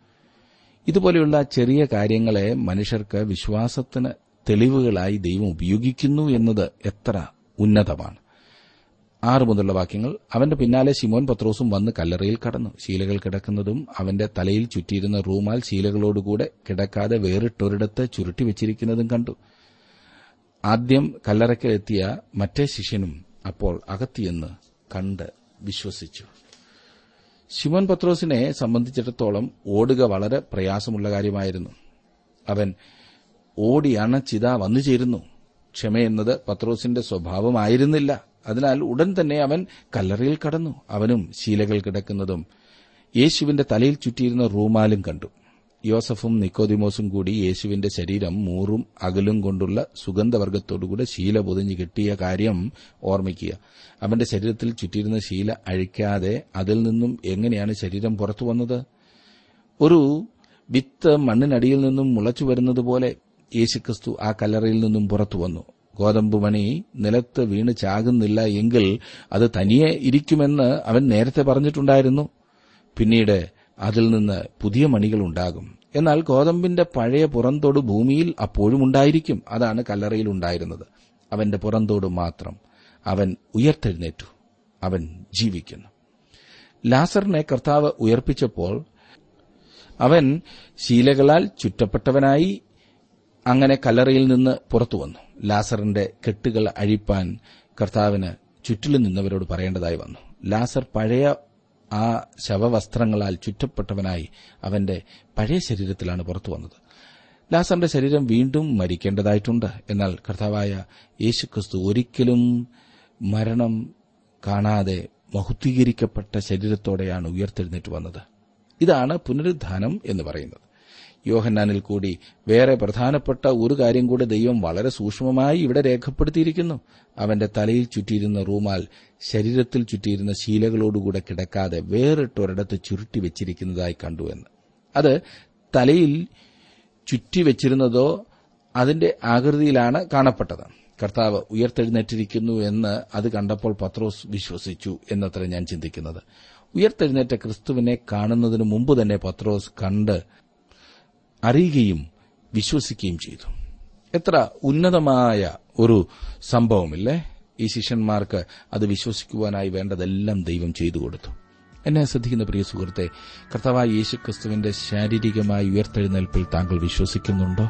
ഇതുപോലെയുള്ള ചെറിയ കാര്യങ്ങളെ മനുഷ്യർക്ക് വിശ്വാസത്തിന് തെളിവുകളായി ദൈവം ഉപയോഗിക്കുന്നു എന്നത് എത്ര ഉന്നതമാണ്. ആറ് മുതലുള്ള വാക്യങ്ങൾ അവന്റെ പിന്നാലെ ശിമോൻ പത്രോസും വന്ന് കല്ലറയിൽ കടന്നു. ശീലകൾ കിടക്കുന്നതും അവന്റെ തലയിൽ ചുറ്റിയിരുന്ന റൂമാൽ ശീലകളോടുകൂടെ കിടക്കാതെ വേറിട്ടൊരിടത്ത് ചുരുട്ടിവെച്ചിരിക്കുന്നതും കണ്ടു. ആദ്യം കല്ലറയ്ക്കെത്തിയ മറ്റേ ശിഷ്യനും അപ്പോൾ അകത്തിയെന്ന് കണ്ട് വിശ്വസിച്ചു. ശിമോൻ പത്രോസിനെ സംബന്ധിച്ചിടത്തോളം ഓടുക വളരെ പ്രയാസമുള്ള കാര്യമായിരുന്നു. അവൻ ഓടിയാണ് ചിത വന്നു ചേരുന്നു. ക്ഷമയെന്നത് പത്രോസിന്റെ സ്വഭാവമായിരുന്നില്ല. അതിനാൽ ഉടൻ തന്നെ അവൻ കല്ലറയിൽ കടന്നു. അവനും ശീലകൾ കിടക്കുന്നതും യേശുവിന്റെ തലയിൽ ചുറ്റിയിരുന്ന റൂമാലും കണ്ടു. യോസഫും നിക്കോദിമോസും കൂടി യേശുവിന്റെ ശരീരം മൂറും അകലും കൊണ്ടുള്ള സുഗന്ധവർഗത്തോടുകൂടെ ശീല പൊതിഞ്ഞു കിട്ടിയ കാര്യം ഓർമ്മിക്കുക. അവന്റെ ശരീരത്തിൽ ചുറ്റിയിരുന്ന ശീല അഴിക്കാതെ അതിൽ നിന്നും എങ്ങനെയാണ് ശരീരം പുറത്തു വന്നത്? ഒരു വിത്ത് മണ്ണിനടിയിൽ നിന്നും മുളച്ചു വരുന്നത് പോലെ യേശുക്രിസ്തു ആ കല്ലറയിൽ നിന്നും പുറത്തു വന്നു. ഗോതമ്പ് മണി നിലത്ത് വീണ് ചാകുന്നില്ല എങ്കിൽ അത് തനിയെ ഇരിക്കുമെന്ന് അവൻ നേരത്തെ പറഞ്ഞിട്ടുണ്ടായിരുന്നു. പിന്നീട് അതിൽ നിന്ന് പുതിയ മണികൾ ഉണ്ടാകും. എന്നാൽ ഗോതമ്പിന്റെ പഴയ പുറന്തോട് ഭൂമിയിൽ അപ്പോഴും ഉണ്ടായിരിക്കും. അതാണ് കല്ലറയിൽ ഉണ്ടായിരുന്നത്. അവന്റെ പുറന്തോട് മാത്രം. അവൻ ഉയർത്തെഴുന്നേറ്റു. അവൻ ജീവിക്കുന്നു. ലാസറിനെ കർത്താവ് ഉയർപ്പിച്ചപ്പോൾ അവൻ ശീലകളാൽ ചുറ്റപ്പെട്ടവനായി അങ്ങനെ കല്ലറയിൽ നിന്ന് പുറത്തുവന്നു ലാസറിന്റെ കെട്ടുകൾ അഴിപ്പാൻ കർത്താവിന് ചുറ്റിലും നിന്നവരോട് പറയേണ്ടതായി വന്നു. ലാസർ പഴയ ആ ശവവസ്ത്രങ്ങളാൽ ചുറ്റപ്പെട്ടവനായി അവന്റെ പഴയ ശരീരത്തിലാണ് പുറത്തു വന്നത്. ലാസറിന്റെ ശരീരം വീണ്ടും മരിക്കേണ്ടതായിട്ടുണ്ട്. എന്നാൽ കർത്താവായ യേശുക്രിസ്തു ഒരിക്കലും മരണം കാണാതെ മഹുദ്ധീകരിക്കപ്പെട്ട ശരീരത്തോടെയാണ് ഉയർത്തെഴുന്നേറ്റ് വന്നത്. ഇതാണ് പുനരുദ്ധാനം എന്ന് പറയുന്നത്. യോഹന്നാനിൽ കൂടി. വേറെ പ്രധാനപ്പെട്ട ഒരു കാര്യം കൂടി ദൈവം വളരെ സൂക്ഷ്മമായി ഇവിടെ രേഖപ്പെടുത്തിയിരിക്കുന്നു. അവന്റെ തലയിൽ ചുറ്റിയിരുന്ന റൂമാൽ ശരീരത്തിൽ ചുറ്റിയിരുന്ന ശീലകളോടുകൂടെ കിടക്കാതെ വേറിട്ടൊരിടത്ത് ചുരുട്ടി വെച്ചിരിക്കുന്നതായി കണ്ടു എന്ന്. അത് തലയിൽ ചുറ്റിവെച്ചിരുന്നതോ അതിന്റെ ആകൃതിയിലാണ് കാണപ്പെട്ടത്. കർത്താവ് ഉയർത്തെഴുന്നേറ്റിരിക്കുന്നു എന്ന് അത് കണ്ടപ്പോൾ പത്രോസ് വിശ്വസിച്ചു എന്നത്ര ഞാൻ ചിന്തിക്കുന്നത്. ഉയർത്തെഴുന്നേറ്റ ക്രിസ്തുവിനെ കാണുന്നതിന് മുമ്പ് തന്നെ പത്രോസ് കണ്ട് അറിയുകയും വിശ്വസിക്കുകയും ചെയ്തു. എത്ര ഉന്നതമായ ഒരു സംഭവമില്ലേ? ഈ ശിഷ്യന്മാർക്ക് അത് വിശ്വസിക്കുവാനായി വേണ്ടതെല്ലാം ദൈവം ചെയ്തു കൊടുത്തു. എന്നെ ശ്രദ്ധിക്കുന്ന പ്രിയ സുഹൃത്തെ കർത്താവായ യേശുക്രിസ്തുവിന്റെ ശാരീരികമായി ഉയർത്തെഴുന്നേൽപ്പിൽ താങ്കൾ വിശ്വസിക്കുന്നുണ്ടോ?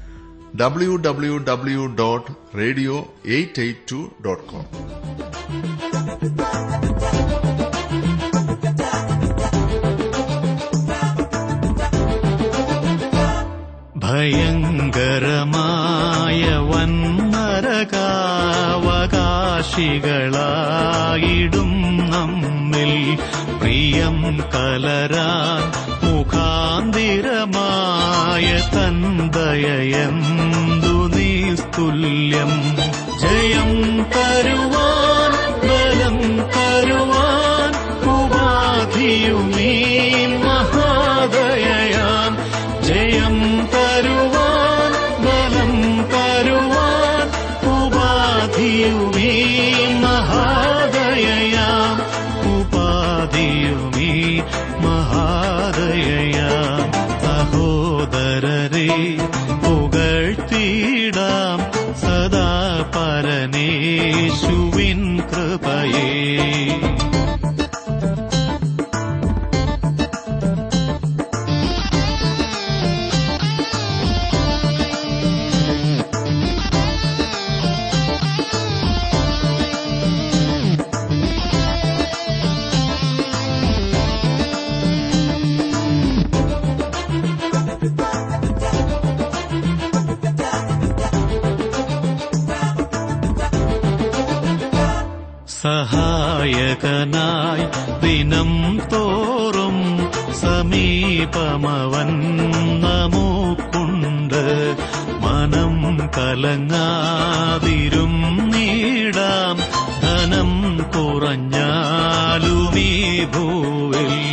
W W W dot radio eight eight two dot com ഭയങ്കരമായ വന്മരകാവകാശികളായിടും നമ്മിൽ. പ്രിയം കലരാൻ മുഖാന്തിരമായ തന്തയന്തു തുല്യം? ജയം തരുവാൻ സമീപമവൻ നമുക്കുണ്ട് മനം കലങ്ങാതിരും നീടാം. ധനം കുറഞ്ഞാലുമീ ഭൂവിൽ